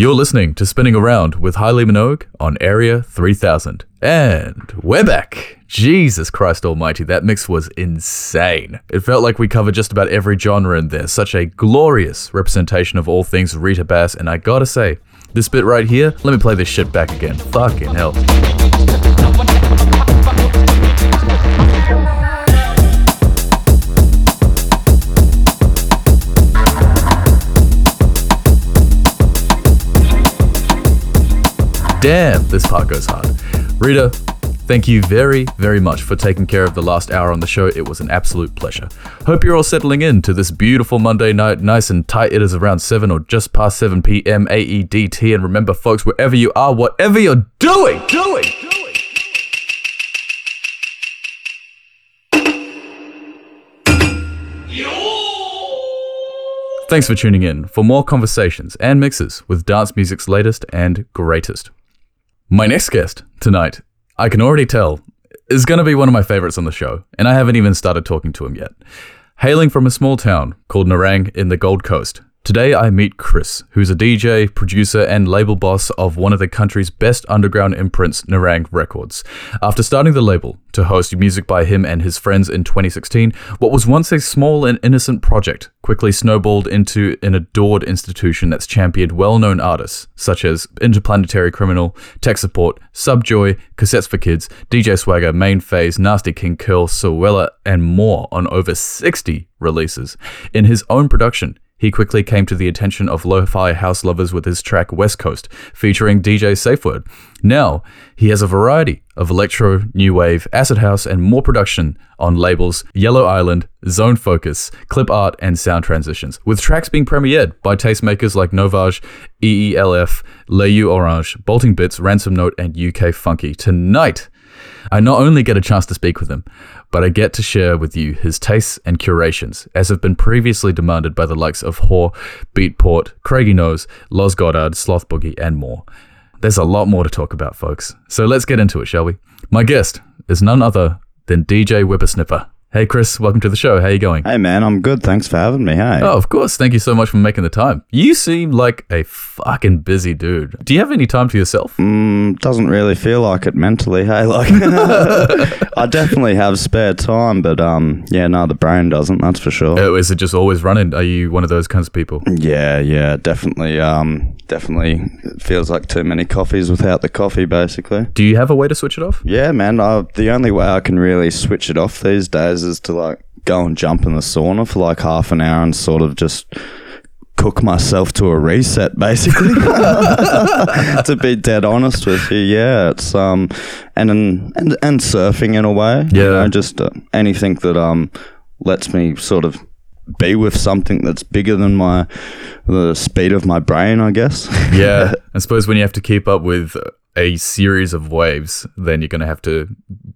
You're listening to Spinning Around with Highly Minogue on Area 3000. And we're back. Jesus Christ Almighty, that mix was insane. It felt like we covered just about every genre in there. Such a glorious representation of all things Rita Bass. And I gotta say, this bit right here, let me play this shit back again. Fucking hell. Damn, this part goes hard. Rita, thank you very, very much for taking care of the last hour on the show. It was an absolute pleasure. Hope you're all settling in to this beautiful Monday night, nice and tight. It is around 7 or just past 7 p.m. AEDT. And remember, folks, wherever you are, whatever you're doing, doing, doing. Thanks for tuning in for more conversations and mixes with dance music's latest and greatest. My next guest tonight, I can already tell, is going to be one of my favorites on the show, and I haven't even started talking to him yet. Hailing from a small town called Nerang in the Gold Coast, Today I meet Chris, who's a DJ, producer, and label boss of one of the country's best underground imprints, Nerang Records. After starting the label to host music by him and his friends in 2016, what was once a small and innocent project quickly snowballed into an adored institution that's championed well-known artists such as Interplanetary Criminal, Tech Support, Subjoy, Cassettes for Kids, DJ Swagger, Main Phase, Nasty King Kurl, Sowella, and more on over 60 releases. In his own production, he quickly came to the attention of lo-fi house lovers with his track West Coast, featuring DJ Safeword. Now, he has a variety of electro, new wave, acid house, and more production on labels Yellow Island, Zone Focus, Clip Art, and Sound Transitions, with tracks being premiered by tastemakers like Novage, EELF, Leyu Orange, Bolting Bits, Ransom Note, and UK Funky. Tonight, I not only get a chance to speak with him, but I get to share with you his tastes and curations, as have been previously demanded by the likes of Hoare, Beatport, Craigie Nose, Los Goddard, Sloth Boogie, and more. There's a lot more to talk about, folks. So let's get into it, shall we? My guest is none other than DJ Whipr Snipr. Hey, Chris, welcome to the show. How are you going? Hey, man, I'm good. Thanks for having me. Hey. Oh, of course. Thank you so much for making the time. You seem like a fucking busy dude. Do you have any time to yourself? Mm, doesn't really feel like it mentally. Hey, like I definitely have spare time, but um, yeah, no, the brain doesn't. That's for sure. Oh, is it just always running? Are you one of those kinds of people? Yeah, yeah, definitely. Um, definitely feels like too many coffees without the coffee, basically. Do you have a way to switch it off? Yeah, man. I, the only way I can really switch it off these days is to like go and jump in the sauna for like half an hour and sort of just cook myself to a reset basically to be dead honest with you yeah it's um and and and, and surfing in a way Yeah. you know, just uh, anything that um lets me sort of be with something that's bigger than my the speed of my brain i guess Yeah. I suppose when you have to keep up with a series of waves, then you're going to have to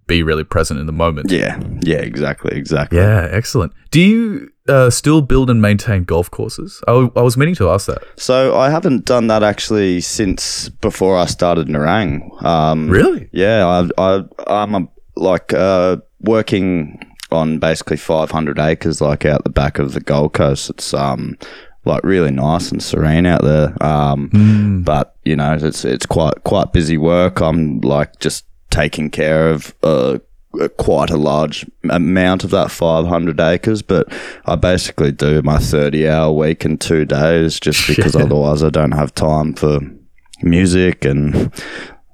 be really present in the moment. yeah yeah exactly exactly Yeah, excellent. Do you uh, still build and maintain golf courses? I, w- I was meaning to ask that. So I haven't done that actually since before I started Nerang. Um, Really? Yeah, I, I, I'm a, like uh, working on basically 500 acres, like out the back of the Gold Coast. It's um like really nice and serene out there. Um, but you know, it's it's quite quite busy work. I'm like just taking care of uh, quite a large amount of that 500 acres, but I basically do my 30 hour week in two days just because otherwise I don't have time for music and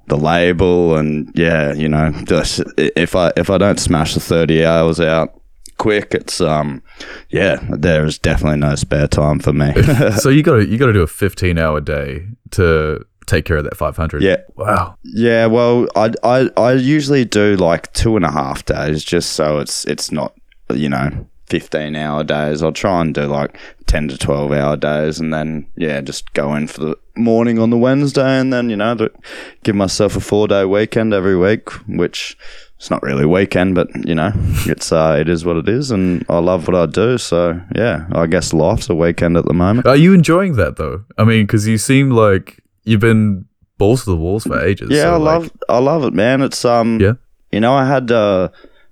the label and yeah, you know, just, if I if I don't smash the 30 hours out quick, it's um yeah, there is definitely no spare time for me. so you got to you got to do a 15 hour day to take care of that 500. Yeah. Wow. Yeah, well, I, I I usually do like two and a half days, just so it's it's not you know fifteen hour days. I'll try and do like ten to twelve hour days, and then yeah, just go in for the morning on the Wednesday, and then you know give myself a four day weekend every week, which it's not really a weekend, but you know it's uh it is what it is, and I love what I do. So yeah, I guess life's a weekend at the moment. Are you enjoying that though? I mean, because you seem like you've been balls to the walls for ages. Yeah, so, I like- love I love it, man. It's um Yeah. You know, I had uh,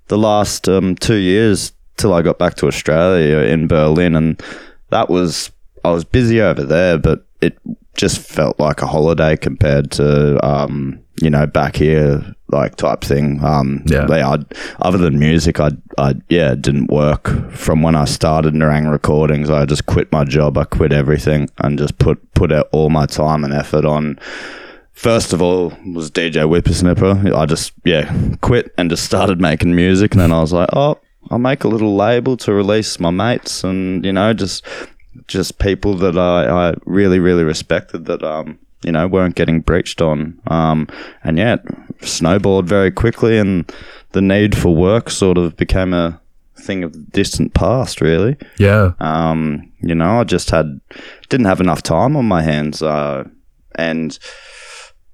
the last um, two years till I got back to Australia in Berlin, and that was I was busy over there, but it just felt like a holiday compared to um, you know back here like type thing. Um, Yeah. they- I'd, other than music, I I yeah didn't work from when I started Nerang Recordings. I just quit my job. I quit everything and just put put out all my time and effort on. First of all, was DJ Whipr Snipr. I just yeah quit and just started making music, and then I was like, oh, I'll make a little label to release my mates, and you know just just people that I, I really really respected that um you know weren't getting breached on um and yeah it snowballed very quickly and the need for work sort of became a thing of the distant past really Yeah. um, you know, I just had didn't have enough time on my hands, uh, and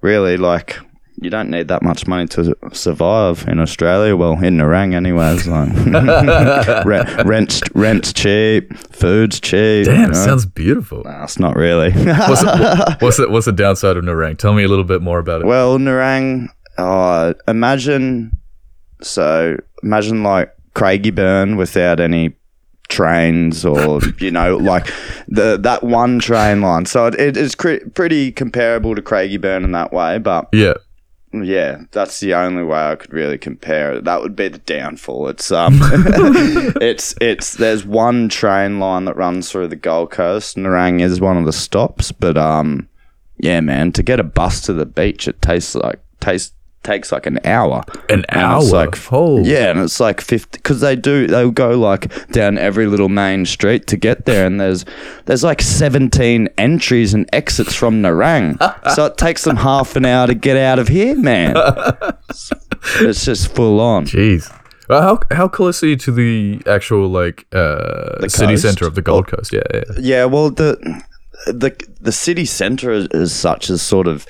really, like, you don't need that much money to survive in Australia. Well, in Nerang, anyways. Like, rent, rent's rent's cheap, food's cheap. Damn, you know? sounds beautiful. Nah, it's not really. What's the, what's the, what's the downside of Nerang? Tell me a little bit more about it. Well, Nerang, uh, imagine so imagine like Craigieburn without any trains or you know like the that one train line. So it, it is cre- pretty comparable to Craigieburn in that way, but yeah. Yeah, that's the only way I could really compare it. That would be the downfall. It's um, it's it's there's one train line that runs through the Gold Coast. Nerang is one of the stops, but um, yeah, man, to get a bus to the beach, it tastes like tastes takes like an hour. An hour. it's like oh. yeah, and it's like fifty because they do they'll go like down every little main street to get there, and there's there's like seventeen entries and exits from Nerang, so it takes them half an hour to get out of here, man. it's just full on. Jeez. Well, how how close are you to the actual like uh, The city coast? center of the Gold Coast? Yeah, yeah. Yeah, well the the the city centre as, such has sort of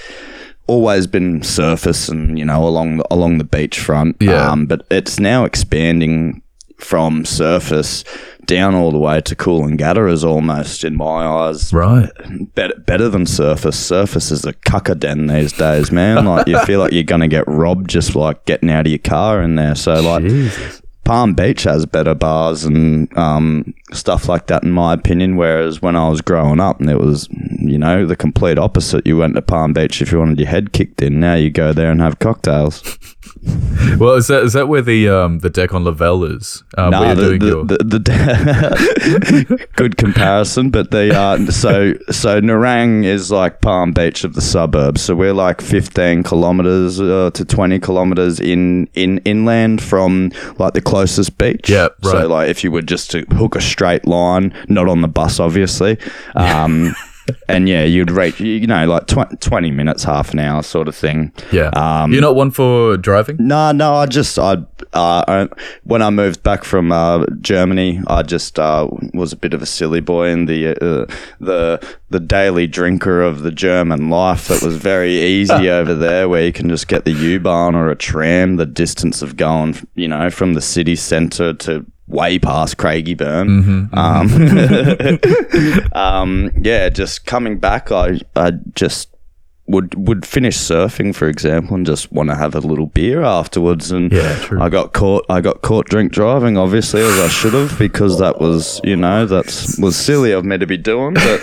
always been Surfers and you know along the, along the beachfront. Yeah. Um, but it's now expanding from Surfers down all the way to cool Coolangatta is almost in my eyes Right. better better than Surfers. Surfers is a cucker den these days, man. Like you feel like you're gonna get robbed just like getting out of your car in there. So like Jesus. Palm Beach has better bars and um, stuff like that, in my opinion. Whereas when I was growing up, and it was, you know, the complete opposite. You went to Palm Beach if you wanted your head kicked in. Now you go there and have cocktails. Well, is that is that where the um the deck on Lavelle is? Um, Nah, the, doing the, your the, the good comparison, but they uh, so so Nerang is like Palm Beach of the suburbs. So we're like 15 kilometers uh, to 20 kilometers in in inland from like the closest beach. Yeah, right. So like if you were just to hook a straight line, not on the bus, obviously. Um, and yeah, you'd reach you know like tw- 20 minutes, half an hour sort of thing. yeah. um, you're not one for driving. No, no, I just I, uh, I when I moved back from uh, Germany, I just uh, was a bit of a silly boy in the uh, the the daily drinker of the German life. That was very easy over there, where you can just get the U-Bahn or a tram. The distance of going, you know, from the city centre to way past Craigieburn. Um, um, yeah, just coming back, I I just would would finish surfing, for example, and just want to have a little beer afterwards. And Yeah, true. I got caught. I got caught drink driving, obviously, as I should have, because that was, you know, that was silly of me to be doing. But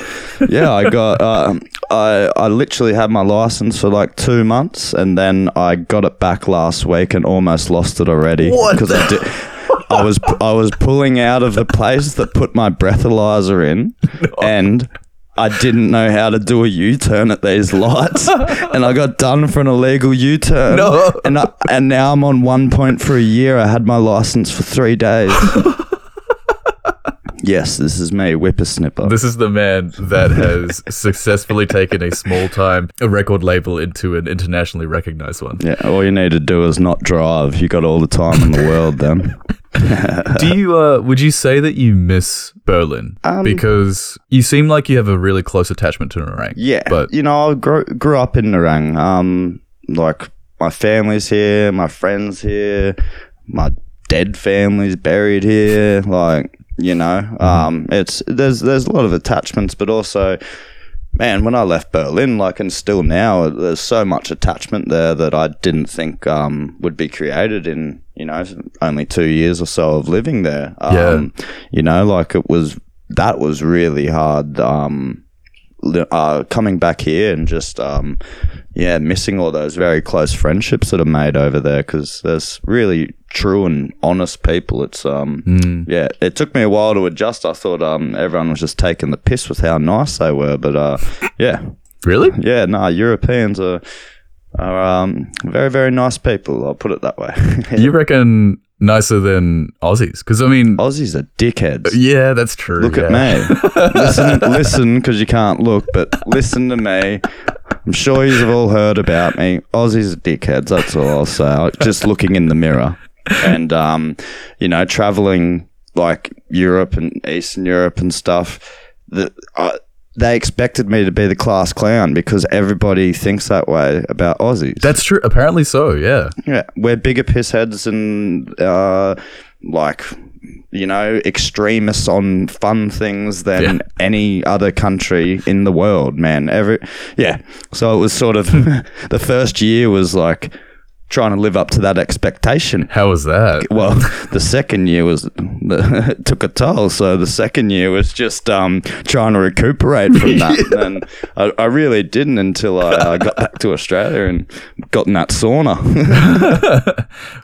yeah, I got. Uh, I I literally had my license for like two months, and then I got it back last week and almost lost it already What because I did. I was I was pulling out of the place that put my breathalyzer in, and I didn't know how to do a U turn at these lights, and I got done for an illegal U turn. No. and I, and now I'm on one point for a year. I had my license for three days. Yes, this is me, Whipr Snipr. This is the man that has successfully taken a small time a record label into an internationally recognized one. yeah, all you need to do is not drive. You got all the time in the world then. Do you uh would you say that you miss Berlin? because you seem like you have a really close attachment to Nerang. Yeah, But you know, I grew, grew up in Nerang. Um, like my family's here, my friends here, my dead family's buried here. Like you know, um, it's there's there's a lot of attachments, but also. Man, when I left Berlin, like, and still now, there's so much attachment there that I didn't think um, would be created in, you know, only two years or so of living there. Um, You know, like, it was, that was really hard. Um, uh, coming back here and just um, yeah, missing all those very close friendships that are made over there because there's really true and honest people. It's um, yeah, it took me a while to adjust. I thought um, everyone was just taking the piss with how nice they were, but uh, yeah, Really? yeah, no, Europeans are are um, very very nice people. I'll put it that way. You reckon nicer than Aussies? Because I mean, Aussies are dickheads. yeah, that's true. Look yeah. at me. listen, listen, because you can't look, but listen to me. I'm sure you've all heard about me. Aussies are dickheads. That's all I'll say. Just looking in the mirror, and um, you know, traveling like Europe and Eastern Europe and stuff. The, uh, they expected me to be the class clown because everybody thinks that way about Aussies. That's true. Apparently so. Yeah. Yeah, we're bigger pissheads and uh, like you know extremists on fun things than Yeah. any other country in the world. Man, every yeah. So it was sort of the first year was like trying to live up to that expectation. How was that? Well, the second year was the, took a toll. So the second year was just um, trying to recuperate from that, and I, I really didn't until I uh, got back to Australia and got in that sauna.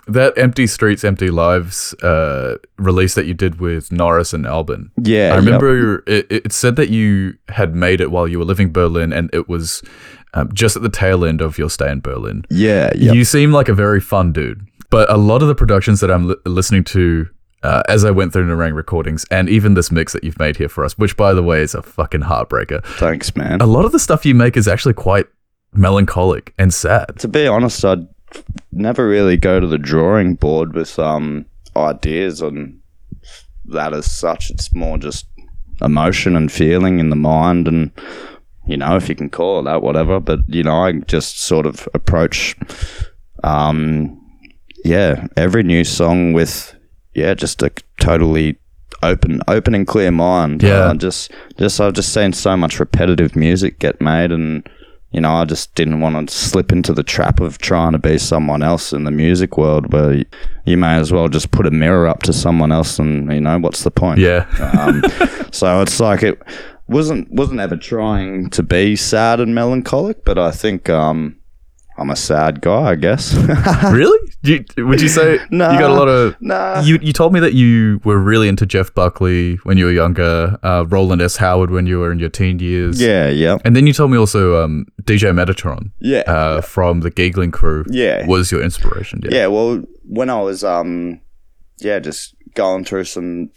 That Empty Streets, Empty Lives uh, release that you did with Norris and Albin. Yeah, I remember it, it said that you had made it while you were living Berlin and it was um, just at the tail end of your stay in Berlin. Yeah, yeah. You seem like a very fun dude. But a lot of the productions that I'm li- listening to uh, as I went through Nerang recordings and even this mix that you've made here for us, which by the way is a fucking heartbreaker. Thanks, man. A lot of the stuff you make is actually quite melancholic and sad. to be honest, I'd never really go to the drawing board with um ideas on that as such. It's more just emotion and feeling in the mind, and you know, if you can call it that, whatever. But you know, I just sort of approach, um, yeah, every new song with yeah, just a totally open, open and clear mind. Yeah. Uh, just, just I've just seen so much repetitive music get made, and you know, I just didn't want to slip into the trap of trying to be someone else in the music world, where you, you may as well just put a mirror up to someone else, and you know, what's the point? Yeah. Um, so it's like it wasn't wasn't ever trying to be sad and melancholic, but I think um, I'm a sad guy, I guess. really? You, would you say Nah. you got a lot of? Nah. You you told me that you were really into Jeff Buckley when you were younger, uh, Rowland S. Howard when you were in your teen years. yeah, yeah, And then you told me also um, DJ Metatron yeah. uh, from the Giegling crew Yeah. was your inspiration. Yeah. Yeah, well, when I was, um, yeah, just going through some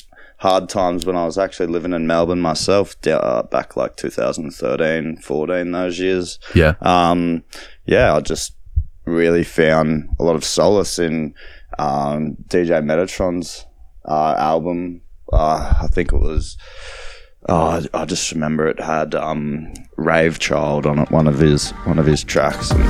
hard times when I was actually living in Melbourne myself, uh, back like 2013, 14, those years. Yeah. Um, yeah, I just really found a lot of solace in um, DJ Metatron's uh, album. Uh, I think it was. Oh, I I just remember it had um, "Rave Child" on it, one of his one of his tracks, and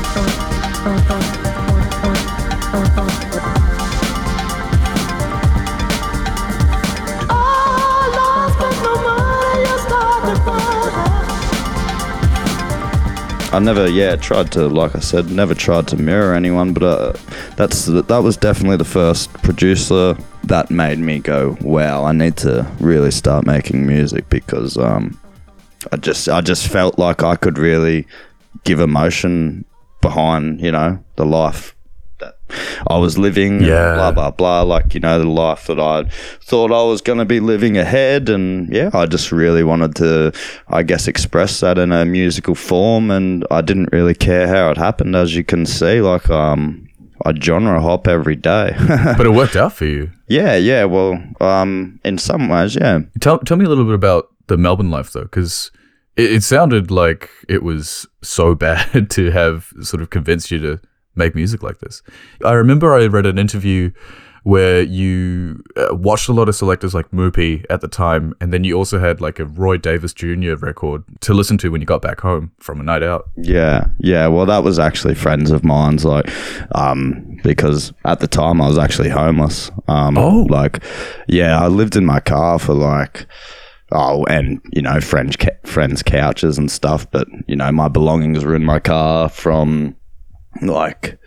I never, yeah, tried to, like I said, never tried to mirror anyone, but uh, that's that was definitely the first producer that made me go, wow, I need to really start making music because um, I just, I just felt like I could really give emotion behind, you know, the life I was living, Yeah. blah blah blah, like you know, the life that I thought I was going to be living ahead, and yeah, I just really wanted to, I guess, express that in a musical form, and I didn't really care how it happened, as you can see, like um, I genre hop every day. But it worked out for you. yeah, yeah, well, um, in some ways, yeah. Tell tell me a little bit about the Melbourne life though, because it, it sounded like it was so bad to have sort of convinced you to make music like this. I remember I read an interview where you uh, watched a lot of selectors like Moopy at the time, and then you also had like a Roy Davis Jr. record to listen to when you got back home from a night out. Yeah, yeah. Well, that was actually friends of mine's, like, um, because at the time I was actually homeless. Um, Oh. like, yeah, I lived in my car for like, oh, and you know, friends, ca- friends' couches and stuff. But you know, my belongings were in my car from like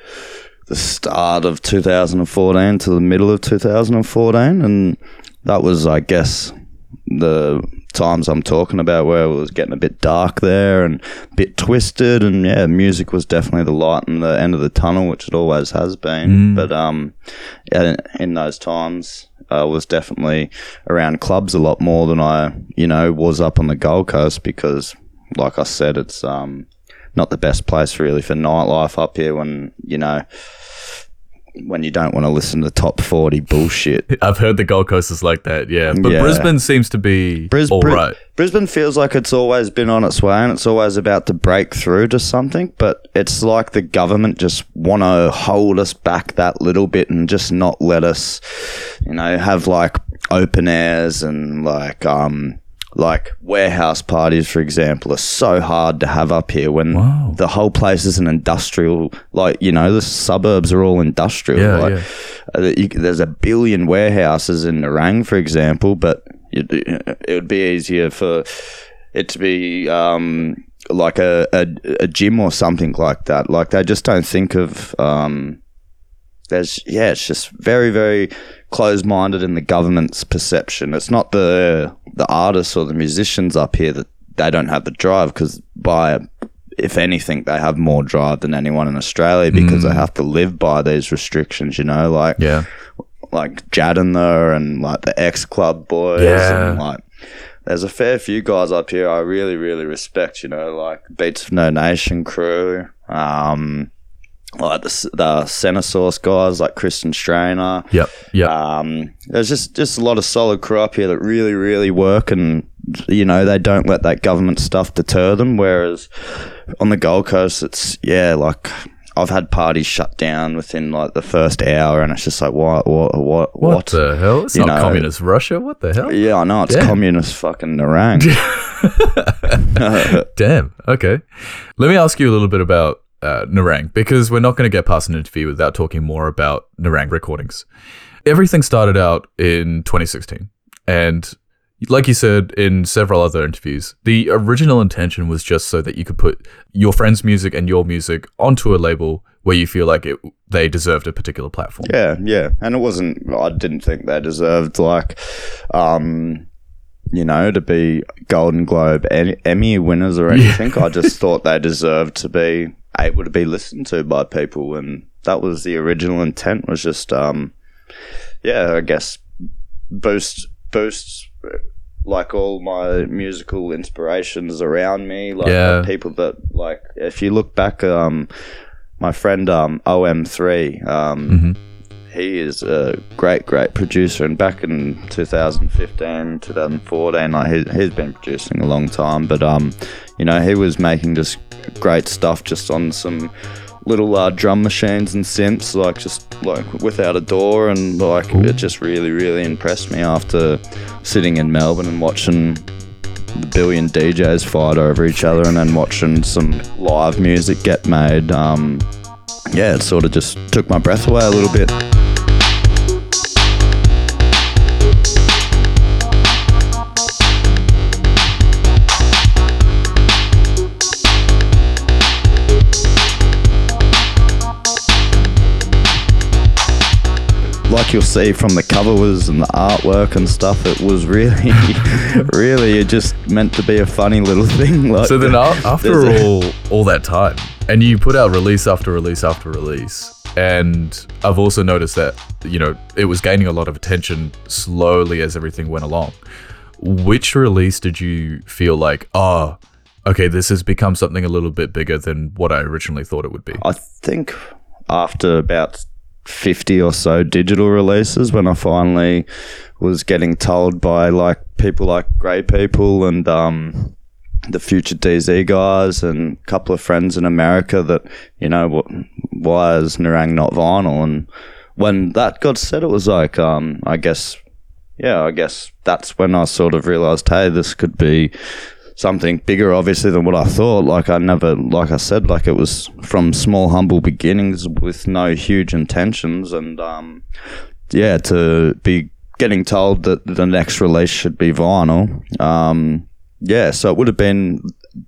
the start of 2014 to the middle of 2014, and that was, I guess, the times I'm talking about where it was getting a bit dark there and a bit twisted, and yeah, music was definitely the light in the end of the tunnel, which it always has been. But um, yeah, in those times, I was definitely around clubs a lot more than I, you know, was up on the Gold Coast because, like I said, it's um not the best place really for nightlife up here when you know when you don't want to listen to top 40 bullshit. I've heard the Gold Coast is like that, yeah. But Yeah. Brisbane seems to be Bris- all right. Brisbane feels like it's always been on its way and it's always about to break through to something, but it's like the government just want to hold us back that little bit and just not let us, you know, have like open airs and like, um, like warehouse parties, for example, are so hard to have up here when Wow. the whole place is an industrial, like, you know, the suburbs are all industrial. Yeah, like, yeah. uh, you, there's a billion warehouses in Nerang, for example, but it, it would be easier for it to be um, like a, a, a gym or something like that. Like they just don't think of. Um, there's yeah, it's just very very closed-minded in the government's perception. It's not the the artists or the musicians up here that they don't have the drive because by if anything they have more drive than anyone in Australia because they have to live by these restrictions. You know, like Yeah. like Jadden and like the X Club boys Yeah. and like there's a fair few guys up here I really really respect you know like Beats of No Nation crew um like the the Center Source guys like Kristen Strainer Yep. Yep. um, there's just just a lot of solid crew up here that really really work and you know they don't let that government stuff deter them whereas on the Gold Coast it's yeah like I've had parties shut down within like the first hour and it's just like what what what what, the hell? It's You not know- communist Russia. What the hell? yeah I know it's Yeah. communist fucking Nerang Damn. Okay. Let me ask you a little bit about uh, Nerang because we're not going to get past an interview without talking more about Nerang recordings. Everything started out in 2016, and like you said in several other interviews, the original intention was just so that you could put your friends' music and your music onto a label where you feel like it, they deserved a particular platform. Yeah, yeah, and it wasn't. I didn't think they deserved like, um, you know, to be Golden Globe Emmy winners or anything. I just thought they deserved to be able to be listened to by people, and that was the original intent. Was just, um, yeah, I guess boost boost like all my musical inspirations around me, like Yeah. people that like. If you look back, um, my friend um OM3 um he is a great great producer and back in 2015 2014 like he, he's been producing a long time but um you know he was making just great stuff just on some little uh, drum machines and synths like just like without a door and like it just really really impressed me after sitting in Melbourne and watching the billion DJs fight over each other and then watching some live music get made. Um, yeah, it sort of just took my breath away a little bit. Like you'll see from the covers and the artwork and stuff, it was really, really, it just meant to be a funny little thing. Like So then, after all all that time, and you put out release after release after release, and I've also noticed that you know it was gaining a lot of attention slowly as everything went along. Which release did you feel like, oh, okay, this has become something a little bit bigger than what I originally thought it would be? I think after about 50 or so digital releases, when I finally was getting told by like people like Grey People and um, the future DZ guys and a couple of friends in America that, you know, what, why is Nerang not vinyl? And when that got said, it was like, um, I guess, yeah, I guess that's when I sort of realized, hey, this could be something bigger, obviously, than what I thought. Like I never, like I said, like it was from small, humble beginnings with no huge intentions, and um, yeah, to be getting told that the next release should be vinyl. Um, yeah, so it would have been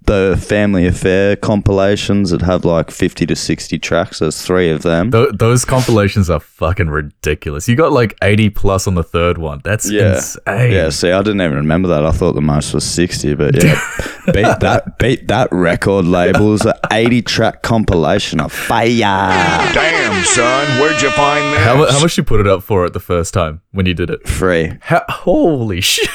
the Family Affair compilations that have like fifty to sixty tracks. There's three of them. Th- those compilations are fucking ridiculous. You got like 80 plus on the third one. That's Yeah, insane. yeah. See, I didn't even remember that. I thought the most was sixty, but yeah, beat that, beat that record label's an eighty track compilation of fire. Damn, son, where'd you find this? How, how much you put it up for it the first time when you did it? Free, How, holy shit.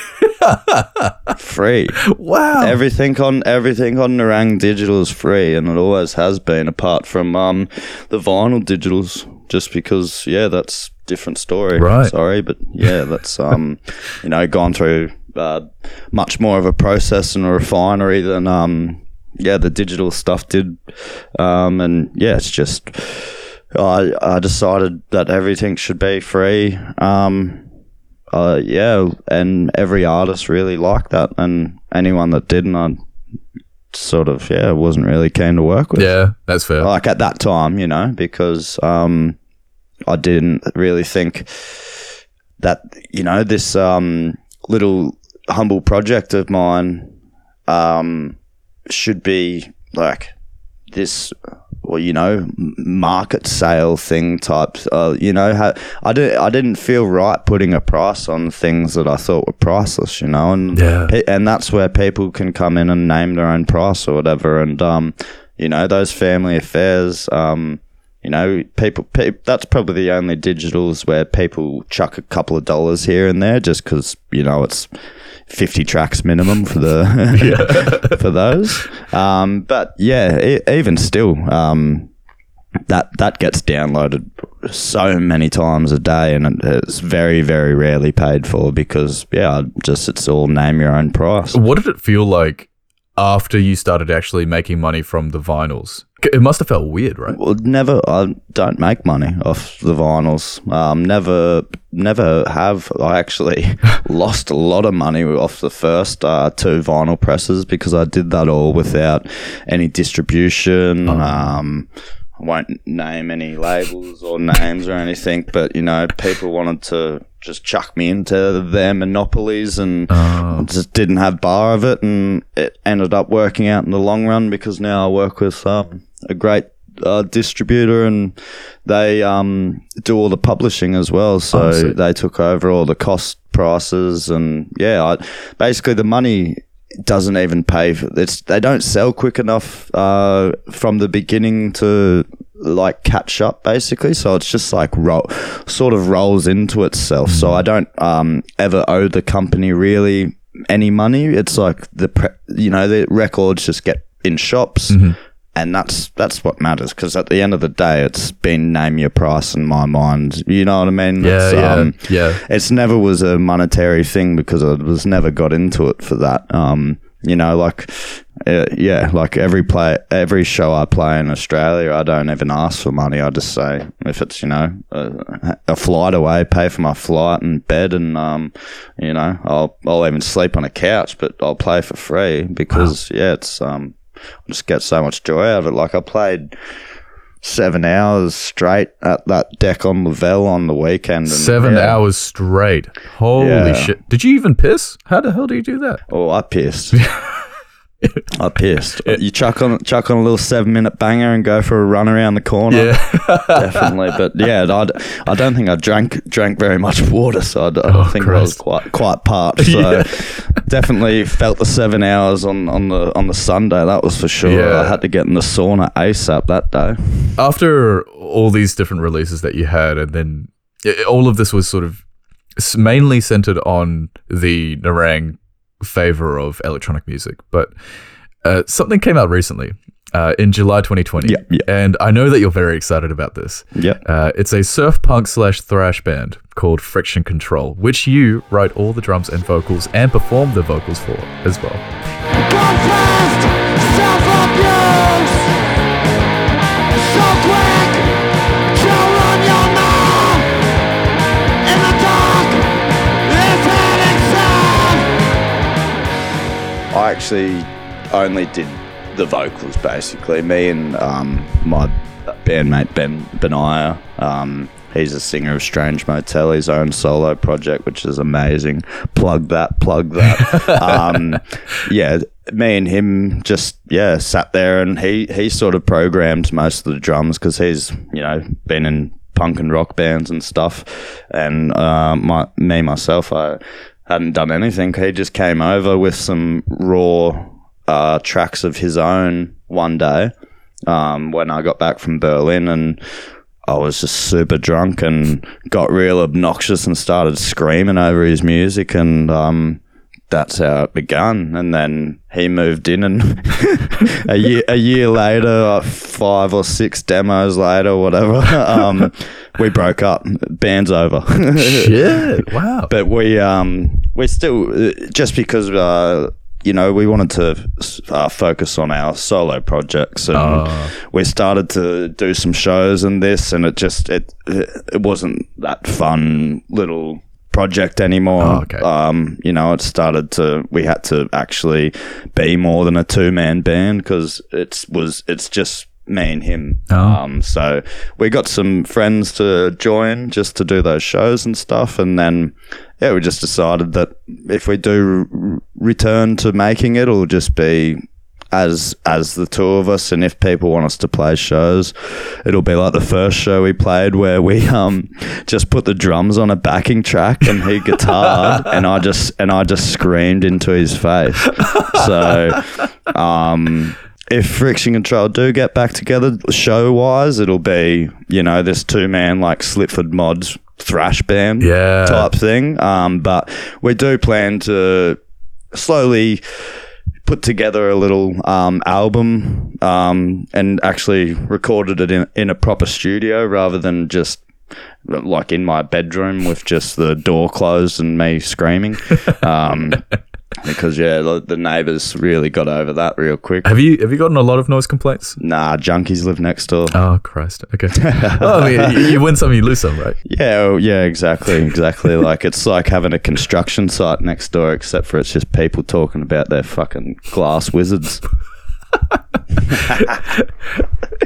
free. Wow. Everything on everything on Nerang Digital is free, and it always has been. Apart from um the vinyl digitals, just because yeah, that's different story. Right. Sorry, but yeah, that's um you know gone through uh, much more of a process and a refinery than um yeah the digital stuff did. Um and yeah, it's just I I decided that everything should be free. Um uh, yeah, and every artist really liked that, and anyone that didn't, I sort of yeah wasn't really keen to work with. yeah, that's fair. like at that time, you know, because um, I didn't really think that you know this um little humble project of mine um should be like this well, you know, market sale thing type. Uh, you know, ha- I didn't, I didn't feel right putting a price on things that I thought were priceless. You know, and Yeah. pe- and that's where people can come in and name their own price or whatever. And um, you know, those family affairs. Um, you know, people. Pe- that's probably the only digitals where people chuck a couple of dollars here and there just because you know it's fifty tracks minimum for the for those. Um, but yeah, even still, um, that that gets downloaded so many times a day, and it's very very rarely paid for because yeah, just it's all name your own price. What did it feel like after you started actually making money from the vinyls? It must have felt weird, right? Well, never. I don't make money off the vinyls. Um, never, never have. I actually lost a lot of money off the first uh, two vinyl presses because I did that all without any distribution. Um, I won't name any labels or names or anything, but you know, people wanted to just chuck me into their monopolies and just didn't have bar of it, and it ended up working out in the long run because now I work with um, a great uh, distributor and they um, do all the publishing as well. So sick. they took over all the cost prices and yeah, I, basically the money doesn't even pay for it's they don't sell quick enough uh, from the beginning to like catch up basically. So it's just like ro- sort of rolls into itself. So i don't um, ever owe the company really any money. It's like the pre- you know the records just get in shops and that's that's what matters. Because at the end of the day it's been name your price in my mind. You know what i mean? Yeah, It's, yeah, um, yeah. it's never was a monetary thing because I was never got into it for that. Um, you know, like, uh, yeah, like every play, every show I play in Australia, I don't even ask for money. I just say if it's you know a, a flight away, pay for my flight and bed, and um, you know, I'll I'll even sleep on a couch, but I'll play for free because yeah, it's um, I just get so much joy out of it. Like I played. Seven hours straight at that deck on Lavelle on the weekend. And, Seven yeah. hours straight. Holy Yeah. shit. Did you even piss? How the hell do you do that? Oh, I pissed. I pissed. You chuck on chuck on a little seven minute banger and go for a run around the corner. Yeah. definitely. But yeah, I, I don't think I drank drank very much water, so I, Oh, think I was quite quite parched. So Yeah. definitely felt the seven hours on, on the on the Sunday. That was for sure. Yeah. I had to get in the sauna ASAP that day. After all these different releases that you had, and then all of this was sort of mainly centered on the Nerang favor of electronic music, but uh, something came out recently. Uh, in July 2020, Yeah, yeah. and I know that you're very excited about this. Yep. Uh, it's a surf punk slash thrash band called Friction Control, which you write all the drums and vocals and perform the vocals for as well. I actually only did the vocals basically. Me and um, my bandmate Ben Benaya, um, he's a singer of Strange Motel, his own solo project, which is amazing. Plug that, plug that. um, yeah, me and him just yeah sat there, and he he sort of programmed most of the drums because he's you know been in punk and rock bands and stuff, and uh, my me myself I hadn't done anything. He just came over with some raw uh, tracks of his own one day um, when I got back from Berlin and. I was just super drunk and got real obnoxious and started screaming over his music and um, that's how it began. And then he moved in, and a year a year later, like five or six demos later, whatever, um, we broke up. Band's over. Shit! Wow. but we um we still uh, just because uh you know we wanted to uh, focus on our solo projects and Ah. we started to do some shows and this and it just it it wasn't that fun little project anymore Oh, okay. um you know it started to we had to actually be more than a two man band because it's was it's just me and him Oh. um so we got some friends to join just to do those shows and stuff and then yeah we just decided that if we do r- return to making it it'll just be as as the two of us and if people want us to play shows it'll be like the first show we played where we um just put the drums on a backing track and he guitar and I just and I just screamed into his face so um if Friction Control do get back together show wise it'll be you know this two man like Sleaford Mods thrash band Yeah. type thing um but we do plan to slowly put together a little um, album um, and actually recorded it in, in a proper studio rather than just like in my bedroom with just the door closed and me screaming. Um, because yeah, the, neighbors really got over that real quick. Have you have you gotten a lot of noise complaints? Nah, junkies live next door. Oh Christ! Okay. well, I mean, you, you win some, you lose some, right? Yeah, oh, yeah, exactly, exactly. like it's like having a construction site next door, except for it's just people talking about their fucking glass wizards.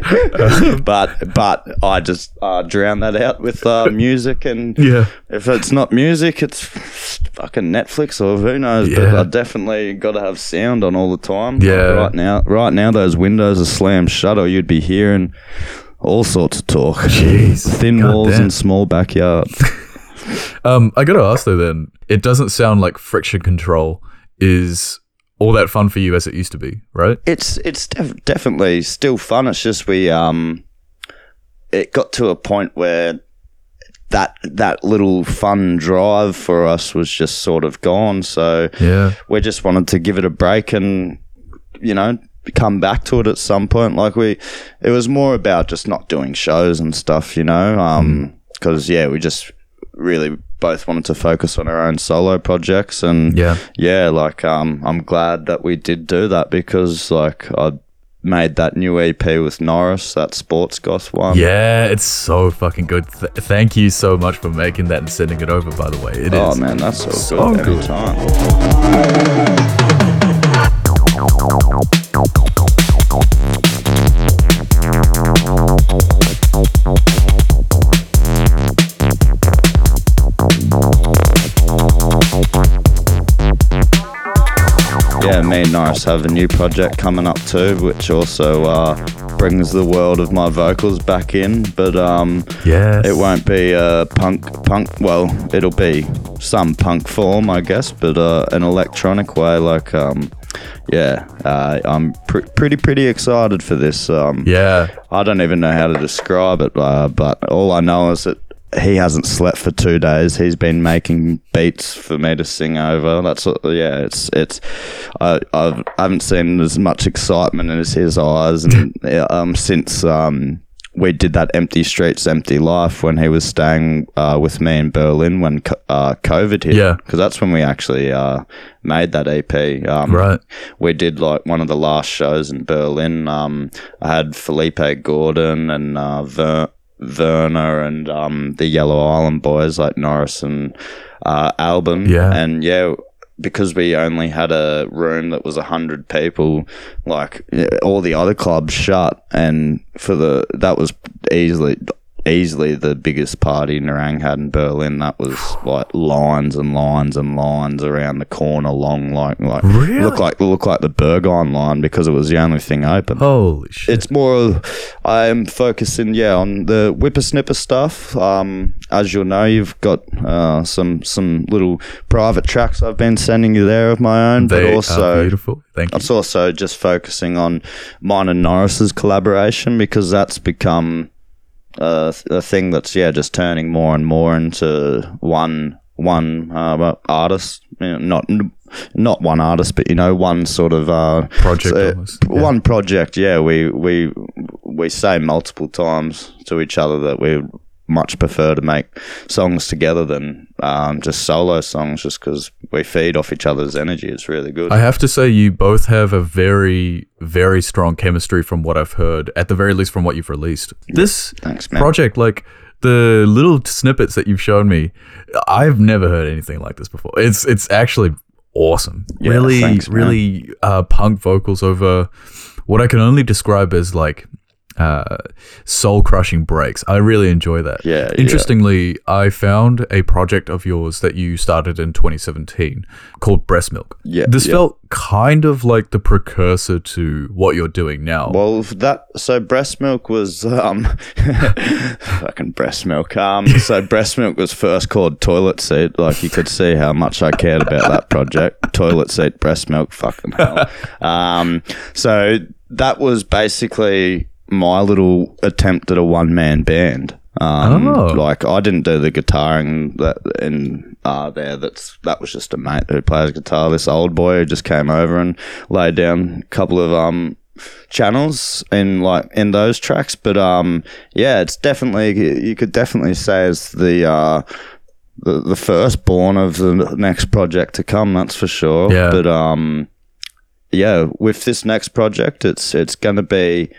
but but I just uh, drown that out with uh, music, and Yeah. if it's not music, it's fucking Netflix or who knows. But I definitely got to have sound on all the time. Yeah. right now, right now, those windows are slammed shut, or you'd be hearing all sorts of talk. Jeez. Thin God walls damn. and small backyards. Um, I gotta ask though. Then it doesn't sound like friction control is all that fun for you as it used to be, right? it's it's def- definitely still fun. It's just we um, it got to a point where that that little fun drive for us was just sort of gone. So Yeah. we just wanted to give it a break and you know come back to it at some point. Like we, it was more about just not doing shows and stuff. You know, um, because yeah, we just really both wanted to focus on our own solo projects and Yeah. yeah, like um, I'm glad that we did do that because like I made that new EP with Norris, that sports goth one. Yeah, it's so fucking good. Th- thank you so much for making that and sending it over. By the way, It is. Oh man, that's so, So good good. Yeah, me and Norris have a new project coming up too, which also uh, brings the world of my vocals back in. But um, Yes. it won't be a punk punk. Well, it'll be some punk form, I guess, but uh, an electronic way. Like, um, yeah, uh, I'm pr- pretty pretty excited for this. Um, Yeah. I don't even know how to describe it, uh, but all I know is that he hasn't slept for two days. He's been making beats for me to sing over. That's what- yeah, it's it's. I I've, I haven't seen as much excitement in his, eyes, and um since um we did that empty streets, empty life when he was staying uh, with me in Berlin when co- uh, COVID hit. Yeah. because that's when we actually uh, made that EP. Um, Right. we did like one of the last shows in Berlin. Um, I had Felipe Gordon and uh, Ver- Werner and um, the Yellow Island boys like Norris and uh, Albin. Yeah. and yeah. Because we only had a room that was a hundred people, like all the other clubs shut, and for the that was easily easily the biggest party Nerang had in Berlin. That was like lines and lines and lines around the corner, long like like Really? look like look like the Berghain line because it was the only thing open. Holy shit! It's more. I'm focusing, yeah, on the Whipr Snipr stuff. Um, as you'll know, you've got uh, some some little private tracks I've been sending you there of my own, they but also beautiful. Thank you. it's also just focusing on mine and Norris's collaboration because that's become uh, a thing that's yeah just turning more and more into one one uh, artist, you know, not not one artist, but you know one sort of uh, Project so- yeah. one project. Yeah, we we we say multiple times to each other that we much prefer to make songs together than um, just solo songs, just because we feed off each other's energy. It's really good. I have to say, you both have a very, very strong chemistry from what I've heard, at the very least from what you've released. This Thanks, project, like the little snippets that you've shown me, I've never heard anything like this before. It's it's actually awesome. Yeah, really, thanks, really uh, punk vocals over what I can only describe as like uh, soul crushing breaks. I really enjoy that. Yeah, yeah. Interestingly, I found a project of yours that you started in 2017 called Breast Milk. Yeah, This yeah. felt kind of like the precursor to what you're doing now. Well, that so breast milk was um fucking breast milk. Um, so breast milk was first called toilet seat. Like you could see how much I cared about that project. toilet seat, breast milk, fucking hell. Um, so that was basically my little attempt at a one man band. Um, Oh. like I didn't do the guitaring that in uh, there. That's that was just a mate who plays guitar. This old boy who just came over and laid down a couple of um channels in like in those tracks. But um yeah, it's definitely you could definitely say it's the uh the the firstborn of the next project to come. That's for sure. Yeah. But um yeah, with this next project, it's it's going to be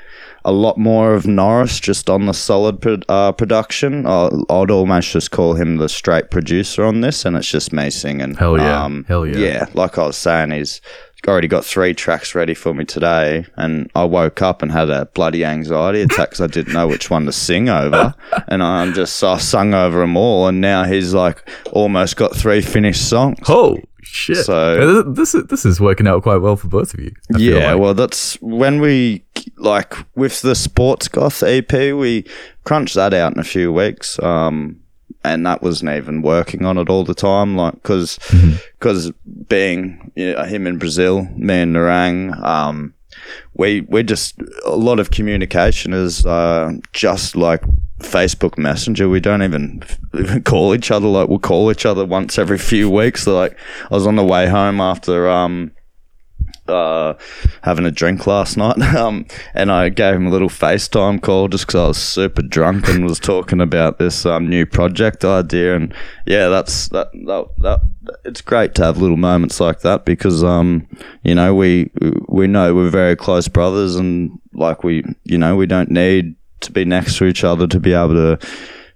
a lot more of Norris just on the solid pro- uh, production. Uh, I'd almost just call him the straight producer on this, and it's just me singing. Hell yeah. Um, Hell yeah. Yeah, like I was saying, he's already got three tracks ready for me today, and I woke up and had a bloody anxiety attack because I didn't know which one to sing over, and I'm just I sung over them all, and now he's like almost got three finished songs. oh shit! So- this is this is working out quite well for both of you. I feel Yeah, like. well, that's when we like with the Sports Goth EP, we crunched that out in a few weeks. Um, and that wasn't even working on it all the time, like because because being you know, him in Brazil, me and Nerang, um, we we just a lot of communication is uh, just like Facebook Messenger. We don't even, even call each other. Like we'll call each other once every few weeks. Like I was on the way home after um uh, having a drink last night, um, and I gave him a little FaceTime call just because I was super drunk and was talking about this um, new project idea. And yeah, that's that, that that it's great to have little moments like that because um, you know we we know we're very close brothers and like we you know we don't need to be next to each other to be able to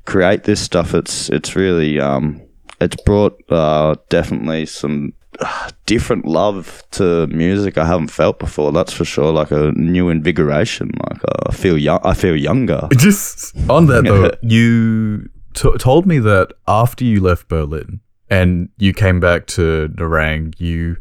create this stuff. It's it's really um, it's brought uh, definitely some different love to music I haven't felt before. That's for sure. Like a new invigoration. Like uh, I feel young. I feel younger. Just on that though, you t- told me that after you left Berlin and you came back to Nerang, you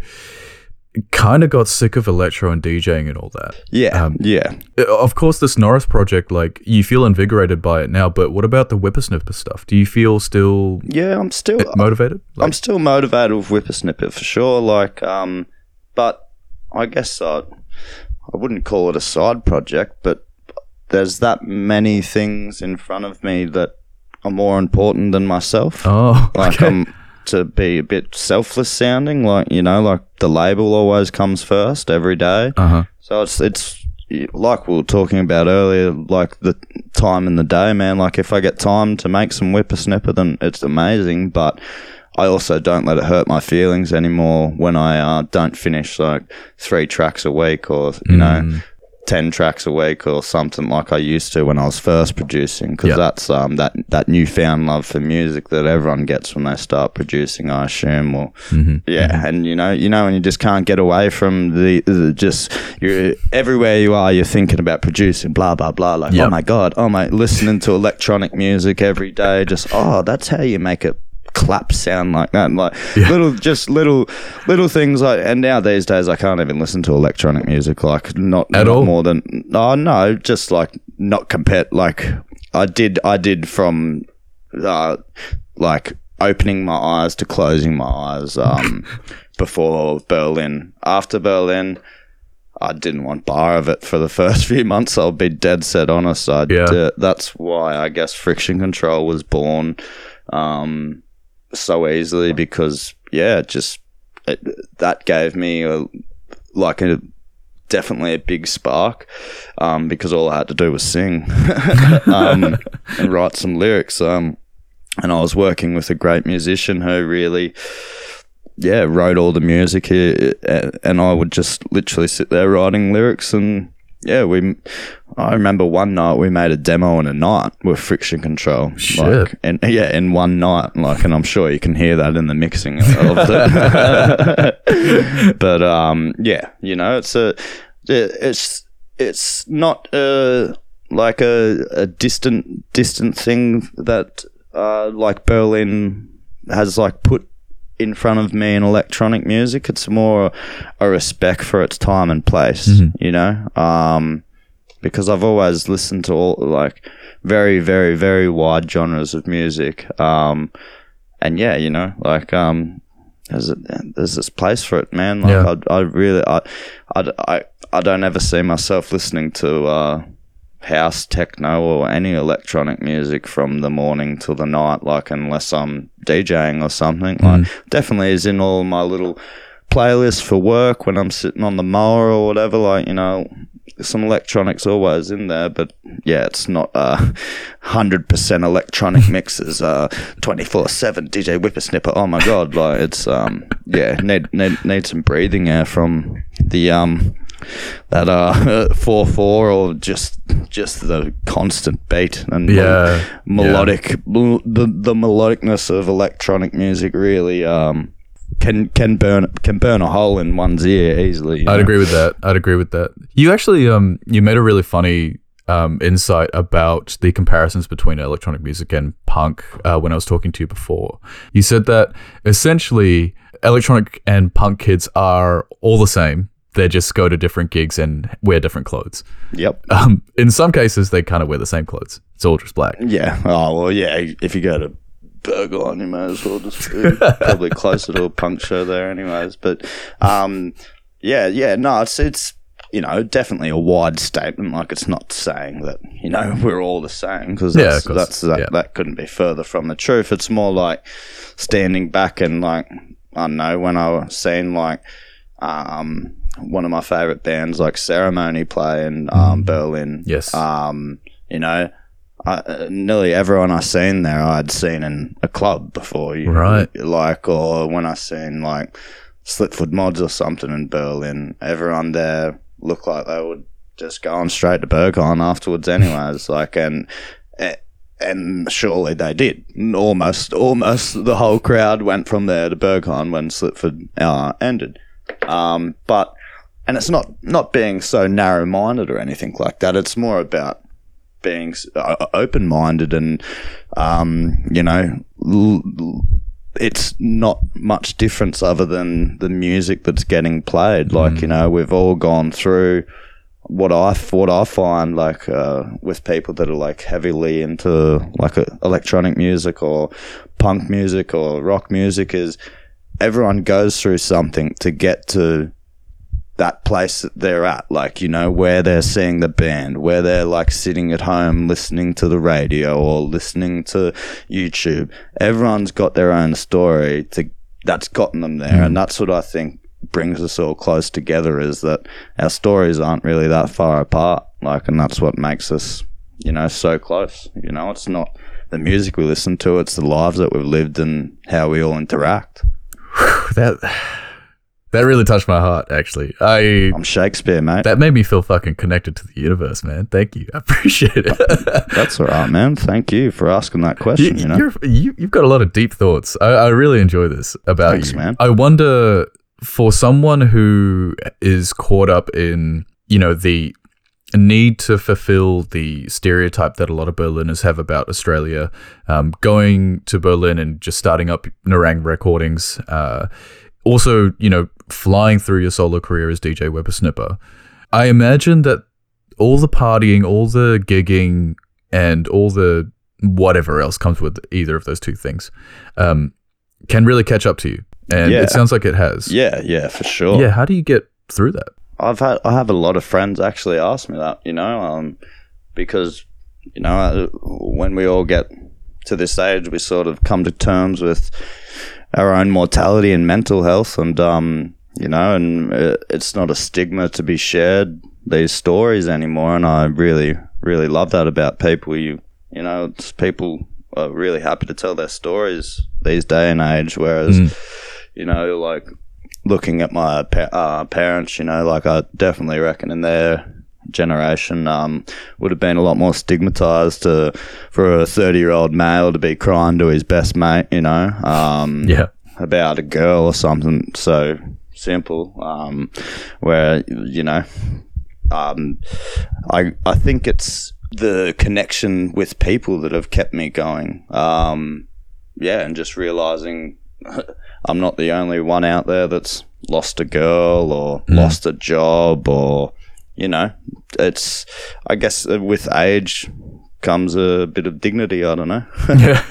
kind of got sick of electro and DJing and all that. Yeah, Um, yeah. Uh, Of course, this Norris project, like you feel invigorated by it now, but what about the Whipr Snipr stuff? Do you feel still Yeah, I'm still. motivated? I'm still motivated with Whipr Snipr for sure. Like, um, but I guess I, I wouldn't call it a side project, but there's that many things in front of me that are more important than myself. oh, like okay. I'm to be a bit selfless sounding. Like you know, like the label always comes first every day. uh-huh. So it's it's like we were talking about earlier, like the time in the day, man. Like if I get time to make some Whipr Snipr, then it's amazing. But I also don't let it hurt my feelings anymore when I uh, don't finish like three tracks a week, or you know, ten tracks a week or something like I used to when I was first producing. Because Yeah. that's um that that newfound love for music that everyone gets when they start producing. I assume, or Mm-hmm. yeah, and you know, you know, and you just can't get away from the, the just you're everywhere you are, you're thinking about producing, blah blah blah. Like, Yep. oh my god, oh my, listening to electronic music every day. Just oh, that's how you make it clap sound like that. Like little, just little, little things like. And now these days, I can't even listen to electronic music. Like not At not all? more than oh no, just like not compared. Like I did, I did from uh, like opening my eyes to closing my eyes um, before Berlin. After Berlin, I didn't want bar of it for the first few months. I'll be dead set honest. I Yeah. d- that's why I guess Friction Control was born um, so easily because yeah, just it, that gave me a, like a definitely a big spark um, because all I had to do was sing um, and write some lyrics. Um, and I was working with a great musician who really, yeah, wrote all the music here, and I would just literally sit there writing lyrics and. Yeah, we. I remember one night we made a demo in a night with friction control. Shit. Like, and yeah, in one night, like, and I'm sure you can hear that in the mixing of it. but um, yeah, you know, it's a, it's it's not uh like a, a distant distant thing that uh like Berlin has like put in front of me in electronic music. It's more a respect for its time and place, you know. Um, because I've always listened to all like very, very, very wide genres of music. Um, and yeah, you know, like um, there's a, there's this place for it, man. Like Yeah. I, I really, I, I, I, I don't ever see myself listening to uh, house techno or any electronic music from the morning till the night, like unless I'm DJing or something. Like definitely is in all my little playlists for work when I'm sitting on the mower or whatever. Like you know, some electronics always in there, but yeah, it's not uh hundred percent electronic mixes, uh twenty four seven DJ Whipr Snipr. Oh my god, like it's um yeah, need need need some breathing air from the um that uh four four or just just the constant beat and mel- Yeah, melodic mel- the the melodicness of electronic music really um can can burn can burn a hole in one's ear easily. I'd know? agree with that. I'd agree with that. You actually, um, you made a really funny um, insight about the comparisons between electronic music and punk uh, when I was talking to you before. You said that essentially electronic and punk kids are all the same. They just go to different gigs and wear different clothes. Yep. Um, in some cases, they kind of wear the same clothes. It's all just black. Yeah. Oh well. Yeah. If you go to Berghain, you might as well just be probably closer to a punk show there, anyways. But um, yeah, yeah. No, it's it's you know definitely a wide statement. Like it's not saying that you know we're all the same because Yeah, that's, that's that, Yeah. that couldn't be further from the truth. It's more like standing back and like I don't know when I was seeing like um one of my favorite bands like Ceremony play in um, Berlin. Yes. Um, you know, I, nearly everyone I seen there, I'd seen in a club before. You Right. Like, or when I seen like Sleaford Mods or something in Berlin, everyone there looked like they would just go on straight to Berghain afterwards, anyways. like, and. eh, And surely they did. Almost, almost the whole crowd went from there to Berghain when Sleaford uh, ended. Um, but and it's not not being so narrow minded or anything like that. It's more about being uh, open minded and um, you know. L- l- it's not much difference other than the music that's getting played. Like you know, we've all gone through what I what I find like uh, with people that are like heavily into like uh, electronic music or punk music or rock music is everyone goes through something to get to that place that they're at, like, you know, where they're seeing the band, where they're like sitting at home listening to the radio or listening to YouTube. Everyone's got their own story to that's gotten them there. Hmm. And that's what I think brings us all close together is that our stories aren't really that far apart. Like, and that's what makes us, you know, so close. You know, it's not the music we listen to, it's the lives that we've lived and how we all interact. That That really touched my heart, actually. I I'm Shakespeare, mate. that made me feel fucking connected to the universe, man. Thank you. I appreciate it. That's all right, man. Thank you for asking that question. You, know, you're, you, you've got a lot of deep thoughts. I, I really enjoy this about Thanks, you. man. I wonder for someone who is caught up in, you know, the need to fulfill the stereotype that a lot of Berliners have about Australia, um, going to Berlin and just starting up Nerang recordings, uh, also, you know, flying through your solo career as DJ Whipr Snipr. I imagine that all the partying, all the gigging, and all the whatever else comes with either of those two things um, can really catch up to you. And Yeah. it sounds like it has. yeah, yeah, for sure. Yeah. How do you get through that? I've had I have a lot of friends actually ask me that, you know, um, because you know uh, when we all get to this age, we sort of come to terms with our own mortality and mental health, and um, you know, and uh, it's not a stigma to be shared these stories anymore, and I really really love that about people. You you know, it's people are really happy to tell their stories these day and age, whereas you know, like looking at my pa- uh, parents, you know, like I definitely reckon in their generation um, would have been a lot more stigmatized to, for a 30 year old male to be crying to his best mate, you know, um, Yeah. about a girl or something so simple, um, where, you know, um, I, I think it's the connection with people that have kept me going. Um, yeah, and just realizing I'm not the only one out there that's lost a girl or lost a job or you know, it's I guess uh, with age comes a bit of dignity. I don't know. Yeah.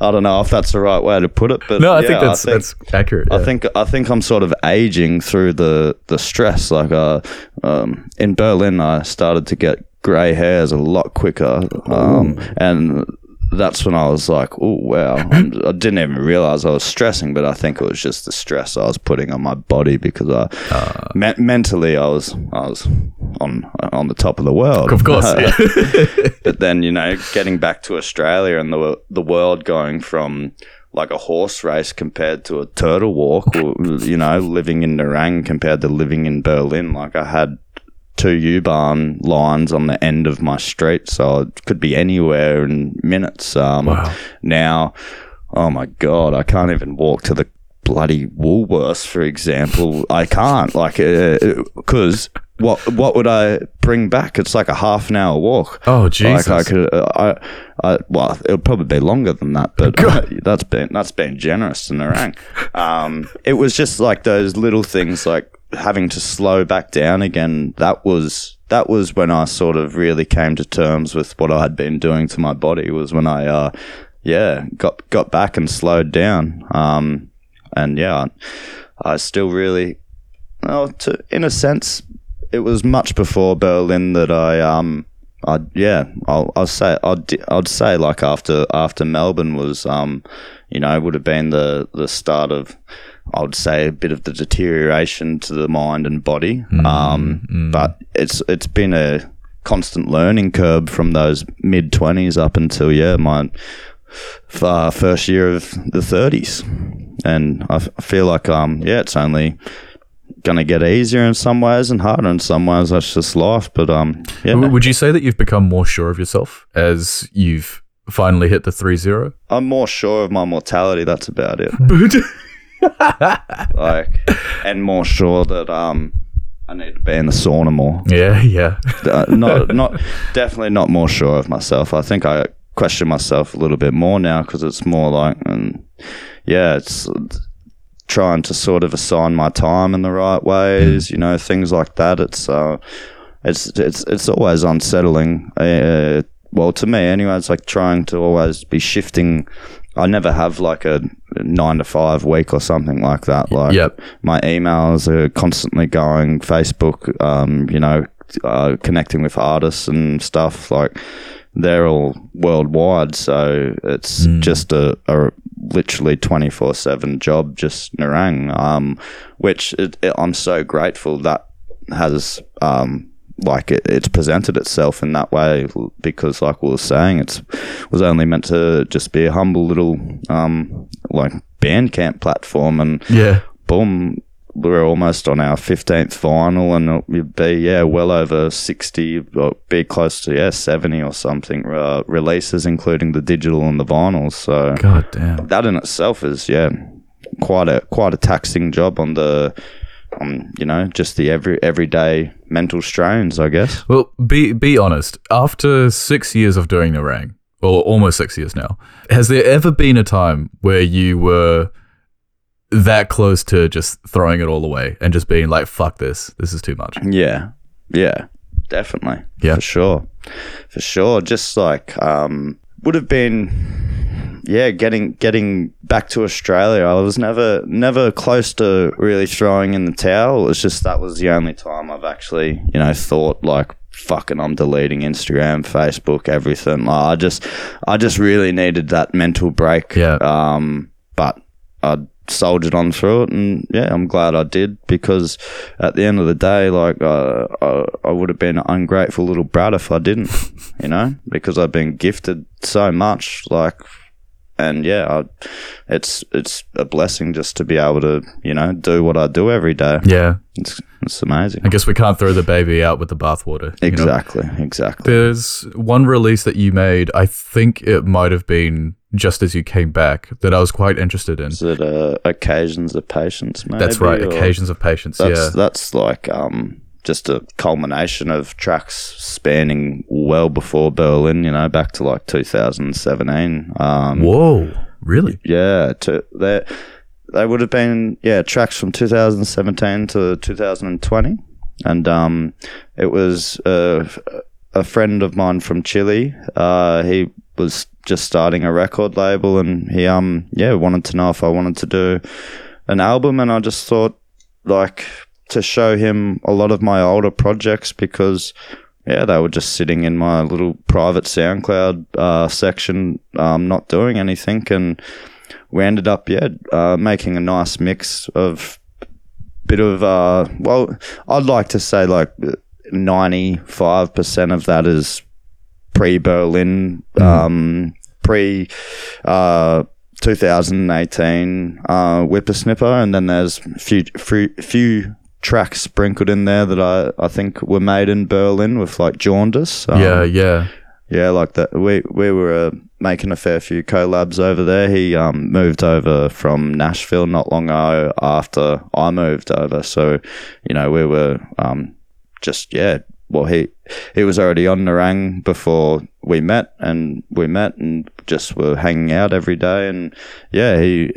I don't know if that's the right way to put it, but no, I yeah, think that's that's accurate. I think I think I'm sort of aging through the the stress. Like uh, um, in Berlin, I started to get grey hairs a lot quicker, um, and that's when I was like, "Oh wow!" I'm, didn't even realize I was stressing, but I think it was just the stress I was putting on my body because I uh. me- mentally I was I was on on the top of the world, Of course. yeah. but then you know, getting back to Australia and the the world going from like a horse race compared to a turtle walk, or, you know, living in Nerang compared to living in Berlin. Like I had two U-Bahn lines on the end of my street, so it could be anywhere in minutes. Um, Wow. Now, oh my god, I can't even walk to the bloody Woolworths, for example. I can't, like, because what what would I bring back? It's like a half an hour walk. Oh, Jesus. Like I could, uh, I, I, well, it'll probably be longer than that, but that's been that's been generous to Nerang. Um, it was just like those little things, like having to slow back down again. That was that was when I sort of really came to terms with what I had been doing to my body. Was when I, uh, yeah, got got back and slowed down. Um, and yeah, I still really, well, to, in a sense, it was much before Berlin that I um I yeah I'll I'll say I'd I'd say like after after Melbourne was um you know would have been the the start of I would say a bit of the deterioration to the mind and body. Um but it's it's been a constant learning curve from those mid 20s up until yeah my uh, first year of the 30s and I, f- I feel like um yeah it's only gonna get easier in some ways and harder in some ways. That's just life. But um yeah Would you say that you've become more sure of yourself as you've finally hit the 3 0? i'm more sure of my mortality. That's about it like and more sure that um i need to be in the sauna more yeah, yeah. uh, not not definitely not more sure of myself. I think I question myself a little bit more now because it's more like, and yeah, it's trying to sort of assign my time in the right ways. You know, things like that. It's uh, it's it's it's always unsettling. Uh, well, to me anyway, it's like trying to always be shifting. I never have like a nine to five week or something like that. Like Yep. my emails are constantly going. Facebook, um, you know, uh, connecting with artists and stuff like they're all worldwide. So it's just a, a literally twenty four seven job, just Nerang. Um, which it, it, I'm so grateful that has um like it, it's presented itself in that way because like we were saying it's was only meant to just be a humble little um like bandcamp platform and Yeah. boom we're almost on our fifteenth vinyl, and it'd be yeah, well over sixty, or be close to yeah, seventy or something uh, releases, including the digital and the vinyls. So God damn. that in itself is yeah, quite a quite a taxing job on the. On you know just the every everyday mental strains, I guess. Well, be be honest. After six years of doing Nerang, or almost six years now, has there ever been a time where you were that close to just throwing it all away and just being like, "Fuck this! This is too much." Yeah, yeah, definitely. Yeah. for sure, for sure. Just like um, would have been, yeah, getting getting back to Australia. I was never never close to really throwing in the towel. It was just that was the only time I've actually you know thought like. Fucking, I'm deleting Instagram, Facebook, everything. Like, I just, I just really needed that mental break. Yeah. Um, but I soldiered on through it, and yeah, I'm glad I did because at the end of the day, like uh, I, I would have been an ungrateful little brat if I didn't, you know, because I've been gifted so much, like, and yeah, I, it's it's a blessing just to be able to, you know, do what I do every day. Yeah, It's it's amazing. I guess we can't throw the baby out with the bathwater. you know? Exactly, exactly. There's one release that you made. I think it might have been just as you came back that I was quite interested in. Is it uh, occasions of patience? Maybe, That's right. Occasions of patience. That's yeah. that's like um just a culmination of tracks spanning well before Berlin. You know, back to like 2017. Um, Whoa. Really? yeah, to they they would have been yeah tracks from 2017 to 2020, and um, it was uh, a friend of mine from Chile. Uh, he was just starting a record label, and he um yeah wanted to know if I wanted to do an album, and I just thought like to show him a lot of my older projects because yeah, they were just sitting in my little private SoundCloud uh, section, um, not doing anything, and we ended up yeah uh, making a nice mix of bit of uh, well, I'd like to say like ninety five percent of that is pre Berlin, um, pre. Uh, 2018 uh, Whipr Snipr, and then there's a few, few, few tracks sprinkled in there that I, I think were made in Berlin with like Jaundice. Um, yeah, yeah. yeah, like that. We we were uh, making a fair few collabs over there. He um, moved over from Nashville not long ago after I moved over, so you know we were um, just yeah. Well, he he was already on Nerang before we met, and we met and just were hanging out every day. And yeah, he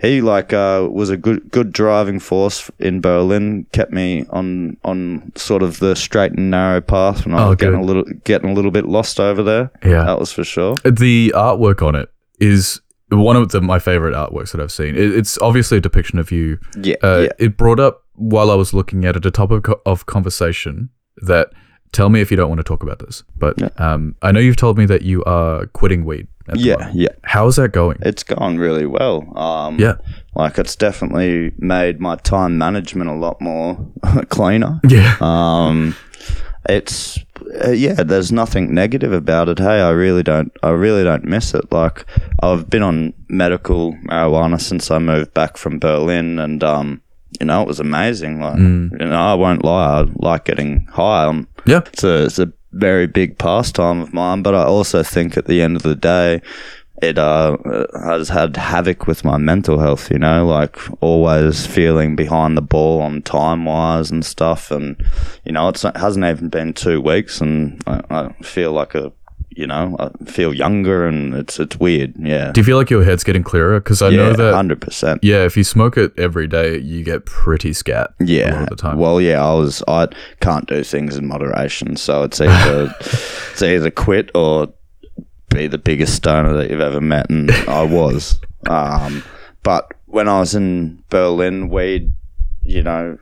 he like uh, was a good good driving force in Berlin. Kept me on on sort of the straight and narrow path when I Oh, was getting good. a little getting a little bit lost over there. Yeah. that was for sure. The artwork on it is one of the, my favorite artworks that I've seen. It, it's obviously a depiction of you. Yeah, Uh, yeah. It brought up while I was looking at it a topic of, of conversation that tell me if you don't want to talk about this. But Yeah. um, I know you've told me that you are quitting weed. Yeah, moment. yeah. How's that going? It's gone really well. Um, Yeah. like it's definitely made my time management a lot more cleaner. Yeah. Um, it's uh, yeah. There's nothing negative about it. Hey, I really don't. I really don't miss it. Like I've been on medical marijuana since I moved back from Berlin, and um, you know, it was amazing. Like you know, I won't lie. I like getting high. I'm, Yeah. it's a it's a very big pastime of mine. But I also think at the end of the day, it uh, has had havoc with my mental health. You know, like always feeling behind the ball on time wise and stuff. And you know, it hasn't even been two weeks, and I, I feel like a you know, I feel younger, and it's it's weird. Yeah, Do you feel like your head's getting clearer? Because I know that. hundred percent. Yeah, if you smoke it every day, you get pretty scat. a Yeah. lot of the time. Well, yeah, I was. I can't do things in moderation, so it's either it's either quit or be the biggest stoner that you've ever met, and I was. Um, but when I was in Berlin, weed, you know,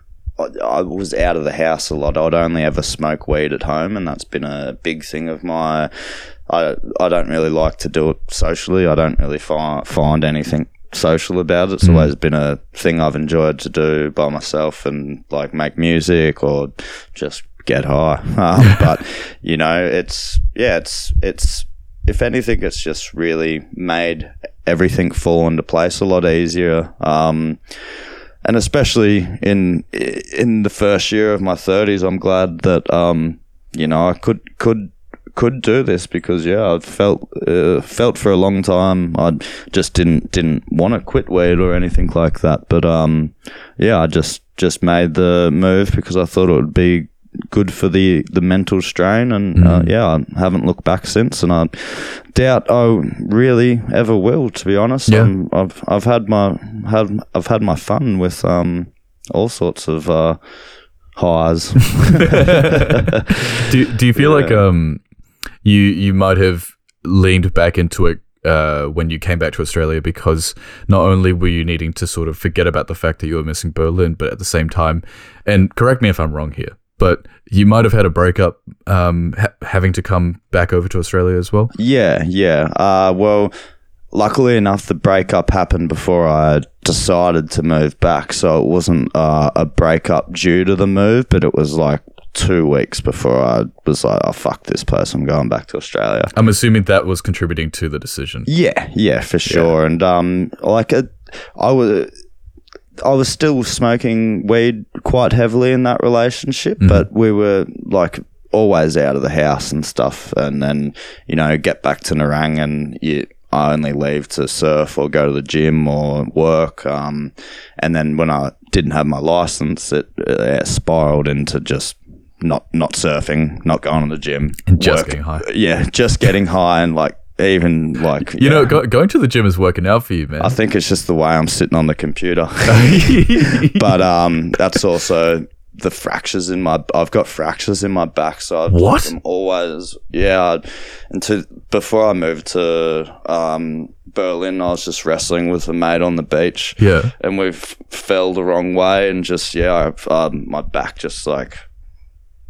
I, was out of the house a lot. I'd only ever smoke weed at home, and that's been a big thing of my. I I don't really like to do it socially. I don't really find find anything social about it. It's always been a thing I've enjoyed to do by myself and like make music or just get high. Um, but you know, it's yeah, it's it's if anything, it's just really made everything fall into place a lot easier. Um, and especially in in the first year of my thirties, I'm glad that um, you know I could could could do this because yeah, I felt uh, felt for a long time I just didn't didn't want to quit weed or anything like that. But um, yeah, I just just made the move because I thought it would be good for the the mental strain and uh, yeah I haven't looked back since and I doubt I really ever will to be honest. Yeah. um, I've I've had my had I've had my fun with um all sorts of uh highs. Do do you feel like um you you might have leaned back into it uh, when you came back to Australia because not only were you needing to sort of forget about the fact that you were missing Berlin, but at the same time, and correct me if I'm wrong here, but you might have had a breakup um, ha- having to come back over to Australia as well. Yeah, yeah. Uh, well, luckily enough, the breakup happened before I decided to move back. So it wasn't uh, a breakup due to the move, but it was like two weeks before I was like, oh, fuck this place. I'm going back to Australia. I'm assuming that was contributing to the decision. Yeah, yeah, for sure. And um, like it, I was. I was still smoking weed quite heavily in that relationship, but we were like always out of the house and stuff. And then, you know, get back to Nerang and you, I only leave to surf or go to the gym or work. Um, and then when I didn't have my license, it, uh, spiraled into just not not surfing, not going to the gym, And just getting high. Yeah, just getting high and like even like You know, go- going to the gym is working out for you, man. I think it's just the way I'm sitting on the computer. but um, that's also the fractures in my. I've got fractures in my back, so I've, What? I'm always yeah. Until before I moved to um, Berlin, I was just wrestling with a mate on the beach. Yeah. and we f- fell the wrong way, and just yeah, I've, um, my back just like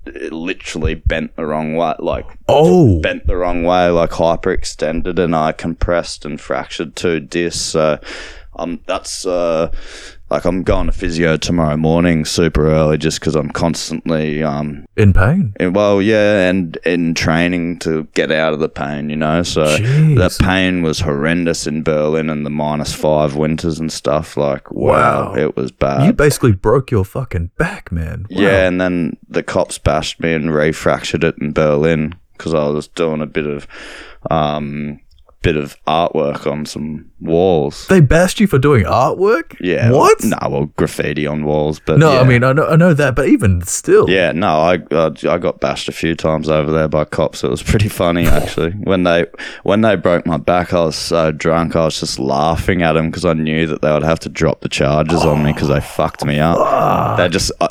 literally bent the wrong way, like oh, bent the wrong way, like hyperextended, and I compressed and fractured two discs. So, um, that's uh, like I'm going to physio tomorrow morning, super early, just because I'm constantly um, in pain. in- well, yeah, and in training to get out of the pain, you know. So Jeez. that pain was horrendous in Berlin and the minus five winters and stuff. Like, wow, Wow. it was bad. You basically broke your fucking back, man. Wow. Yeah, and then the cops bashed me and refractured it in Berlin because I was doing a bit of, um, bit of artwork on some walls. They bashed you for doing artwork? Yeah. What? No, well, graffiti on walls, but No, I mean I know I know that, but even still. Yeah, no, I, I I got bashed a few times over there by cops. It was pretty funny actually. when they when they broke my back, I was so drunk. I was just laughing at them because I knew that they would have to drop the charges on me because they fucked me up. They just uh,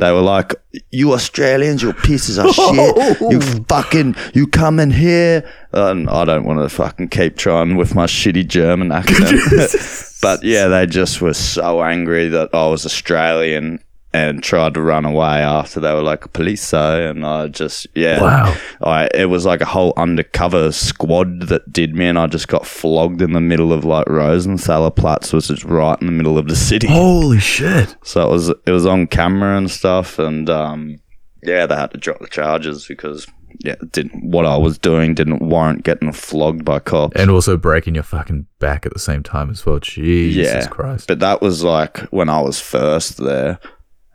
they were like, "You Australians, you pieces of shit. You oh. fucking you come in here." And I don't want to fucking keep trying with my shitty German accent. but yeah, they just were so angry that I was Australian and tried to run away after they were like police so and I just yeah Wow. I it was like a whole undercover squad that did me and I just got flogged in the middle of like Rosenthaler Platz was just right in the middle of the city Holy shit. so it was it was on camera and stuff and um yeah they had to drop the charges because yeah didn't what I was doing didn't warrant getting flogged by cops And also breaking your fucking back at the same time as well. Jesus yeah. Christ. But that was like when I was first there,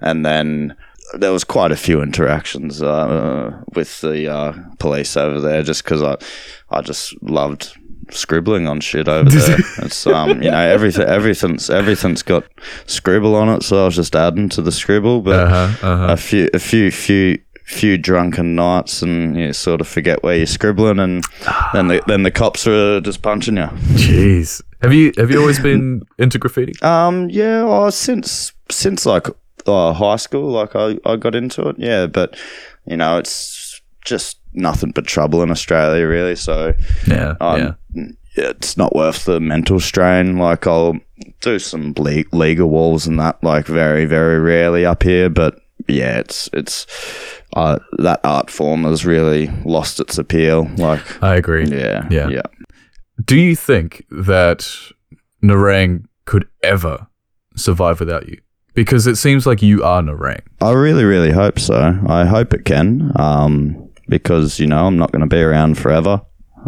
and then there was quite a few interactions uh, with the uh, police over there, just because I, I just loved scribbling on shit over there. it's um, you know, everything, everything's everything's got scribble on it, so I was just adding to the scribble. But Uh-huh, uh-huh. a few, a few, few. Few drunken nights, and you sort of forget where you're scribbling, and then the then the cops are just punching you. Jeez. Have you have you always been into graffiti? Um, yeah, well, since since like uh, high school, like I, I got into it, yeah. But you know, it's just nothing but trouble in Australia, really. So Yeah. um, yeah. it's not worth the mental strain. Like I'll do some le- legal walls and that, like very very rarely up here, but yeah, it's it's uh, that art form has really lost its appeal. Like, I agree. yeah, Yeah. yeah. Do you think that Nerang could ever survive without you? Because it seems like you are in a Nerang. I really, really hope so. I hope it can, um, because you know I'm not going to be around forever.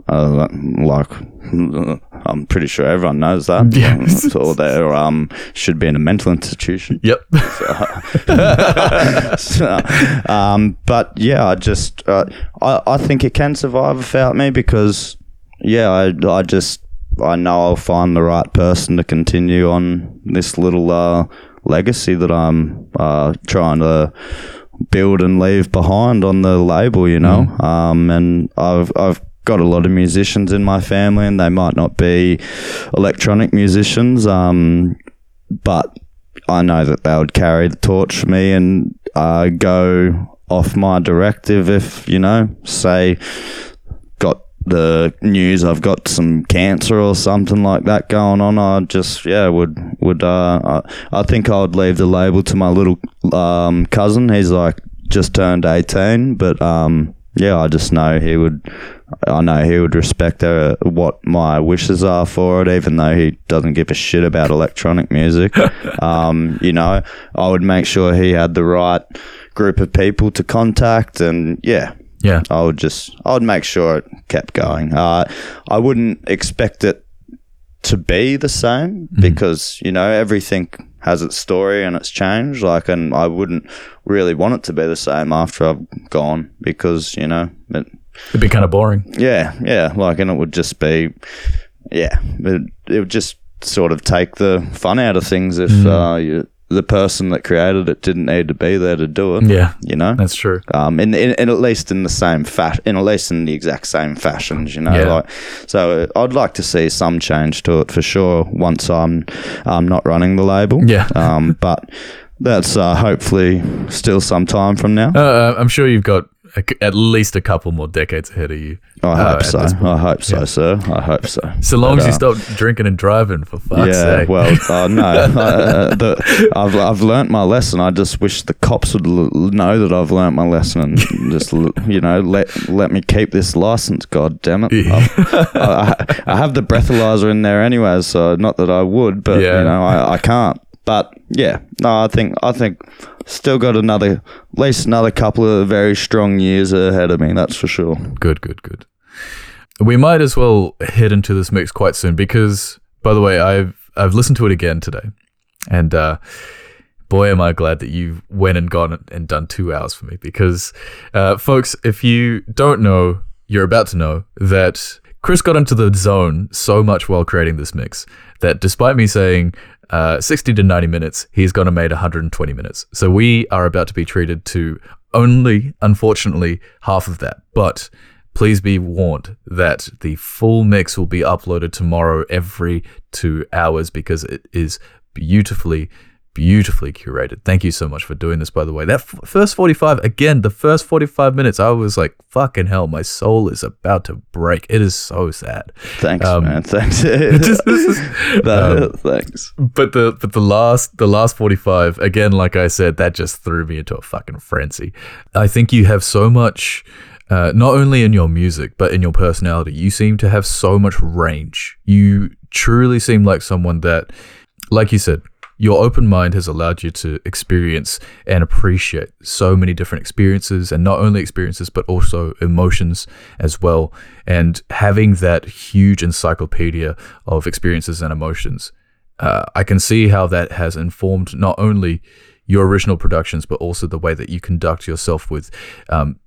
Uh, like I'm pretty sure everyone knows that. Yeah. or they um should be in a mental institution. Yep. So, um, but yeah, I just uh, I I think it can survive without me because yeah, I I just I know I'll find the right person to continue on this little uh, legacy that I'm uh, trying to build and leave behind on the label, you know. Um, and I've I've got a lot of musicians in my family, and they might not be electronic musicians, um, but I know that they would carry the torch for me and uh, go off my directive if you know, say, the news I've got some cancer or something like that going on. I just yeah would would uh, I, I think I would leave the label to my little um, cousin. He's like just turned eighteen, but um, yeah, I just know he would. I know he would respect uh, what my wishes are for it, even though he doesn't give a shit about electronic music. um, you know, I would make sure he had the right group of people to contact, and yeah, Yeah. I would just, I would make sure it kept going. Uh, I wouldn't expect it to be the same because you know everything has its story and it's changed. Like, and I wouldn't really want it to be the same after I've gone because you know, it, It'd be kind of boring. yeah, yeah, like, and it would just be, yeah, it, it would just sort of take the fun out of things if uh, you, the person that created it didn't need to be there to do it. Yeah. you know, That's true. um, in, in, in at least in the same fashion, in at least in the exact same fashions, you know. Yeah. Like, so uh, I'd like to see some change to it for sure once I'm I'm not running the label. Yeah. Um, but that's uh, hopefully still some time from now. Uh, I'm sure you've got a at least a couple more decades ahead of you. I uh, hope so. I hope so, sir. I hope so. So long But, as you uh, stop drinking and driving, for fuck's yeah, sake. well, uh, no, uh, the, I've I've learnt my lesson. I just wish the cops would l- know that I've learnt my lesson and just l- you know let let me keep this license. God damn it! I, I, I have the breathalyzer in there anyway, so not that I would, but Yeah. you know I, I can't. But yeah, no, I think I think still got another at least another couple of very strong years ahead of me. That's for sure. Good, good, good. We might as well head into this mix quite soon because, by the way, I've I've listened to it again today, and uh, boy, am I glad that you went and gone and done two hours for me. Because, uh, folks, if you don't know, you're about to know that Chris got into the zone so much while creating this mix that despite me saying uh, 60 to 90 minutes, he's gonna made 120 minutes. So we are about to be treated to only, unfortunately, half of that. But please be warned that the full mix will be uploaded tomorrow every two hours because it is beautifully beautifully curated. Thank you so much for doing this by the way. That f- first 45 again the first 45 minutes i was like fucking hell my soul is about to break. It is so sad. Thanks, Um, man. Thanks. just- That- thanks. but the but the last the last 45 again like i said that just threw me into a fucking frenzy. I think you have so much uh, not only in your music but in your personality you seem to have so much range. You truly seem like someone that like you said your open mind has allowed you to experience and appreciate so many different experiences and not only experiences but also emotions as well and having that huge encyclopedia of experiences and emotions uh, I can see how that has informed not only your original productions, but also the way that you conduct yourself with um,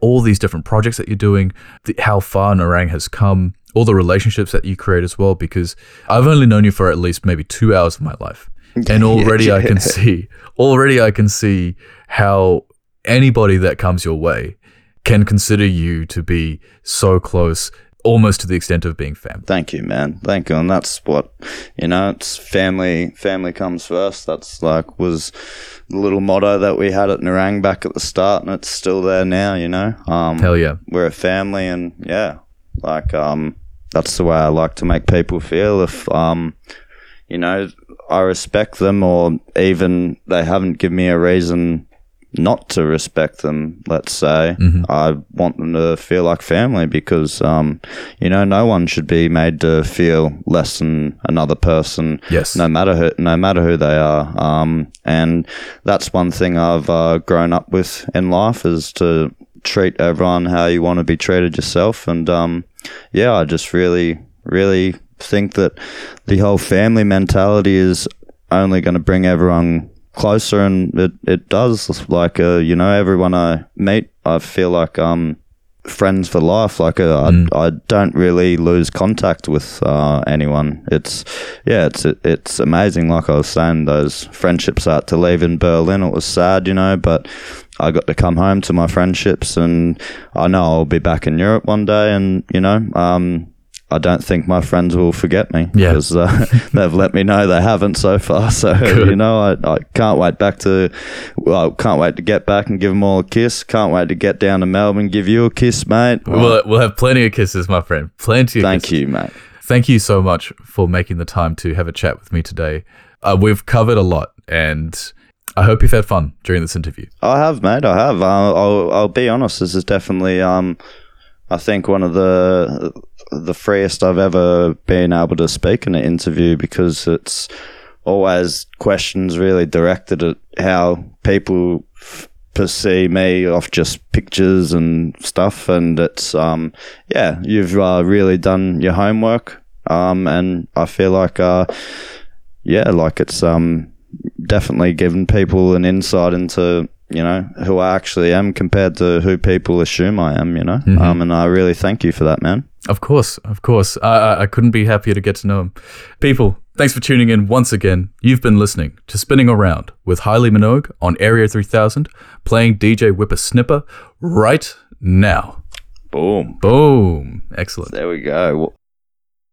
all these different projects that you're doing, the, how far Nerang has come, all the relationships that you create as well. Because I've only known you for at least maybe two hours of my life, and already I can see, already I can see how anybody that comes your way can consider you to be so close, almost to the extent of being family. Thank you, man. Thank you. And that's what, you know, it's family, family comes first. That's like, was the little motto that we had at Nerang back at the start, and it's still there now, you know? Um, Hell yeah. we're a family, and yeah, like, um, that's the way I like to make people feel. If, um, you know, I respect them, or even they haven't given me a reason not to respect them, let's say, I want them to feel like family because, um, you know, no one should be made to feel less than another person. Yes. No matter who, no matter who they are. Um, and that's one thing I've uh, grown up with in life is to treat everyone how you want to be treated yourself. And um, yeah, I just really, really think that the whole family mentality is only going to bring everyone closer, and it, it does. Like, uh, you know, everyone I meet, I feel like um friends for life. Like, uh, I, I don't really lose contact with uh, anyone. It's yeah, it's it's amazing. Like I was saying, those friendships had to leave in Berlin. It was sad, you know, but. I got to come home to my friendships, and I know I'll be back in Europe one day. And you know, um, I don't think my friends will forget me Yeah. because uh, they've let me know they haven't so far. So you know, I, I can't wait back to, well, can't wait to get back and give them all a kiss. Can't wait to get down to Melbourne, give you a kiss, mate. We'll, we'll have plenty of kisses, my friend. Plenty of Thank kisses. you, mate. Thank you so much for making the time to have a chat with me today. Uh, we've covered a lot, and I hope you've had fun during this interview. I have, mate. I have. I'll, I'll, I'll be honest. This is definitely, um, I think one of the the freest I've ever been able to speak in an interview because it's always questions really directed at how people f- perceive me off just pictures and stuff. And it's, um, yeah, you've uh, really done your homework. Um, and I feel like, uh, yeah, like it's um definitely given people an insight into you know who I actually am compared to who people assume I am. You know, um, and I really thank you for that, man. Of course, of course. I, I, I couldn't be happier to get to know him. People, thanks for tuning in once again. You've been listening to Spinning Around with Highly Minogue on Area 3000, playing DJ Whipr Snipr right now. Boom. Boom. Excellent. There we go.